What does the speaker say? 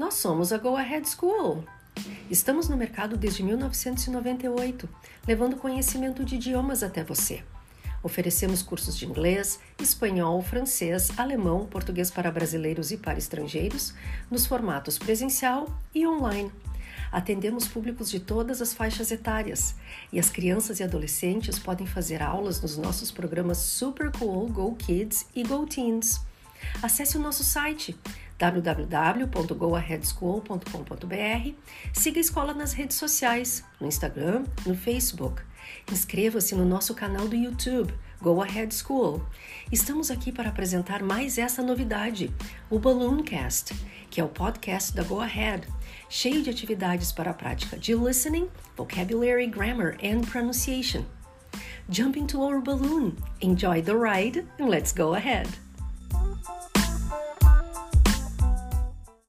Nós somos a Go Ahead School. Estamos no mercado desde 1998, levando conhecimento de idiomas até você. Oferecemos cursos de inglês, espanhol, francês, alemão, português para brasileiros e para estrangeiros, nos formatos presencial e online. Atendemos públicos de todas as faixas etárias e as crianças e adolescentes podem fazer aulas nos nossos programas Super Cool, Go Kids e Go Teens. Acesse o nosso site www.goaheadschool.com.br. Siga a escola nas redes sociais, no Instagram, no Facebook. Inscreva-se no nosso canal do YouTube, Go Ahead School. Estamos aqui para apresentar mais essa novidade, o Ballooncast, que é o podcast da Go Ahead, cheio de atividades para a prática de listening, vocabulary, grammar and pronunciation. Jump into our balloon, enjoy the ride, and let's go ahead!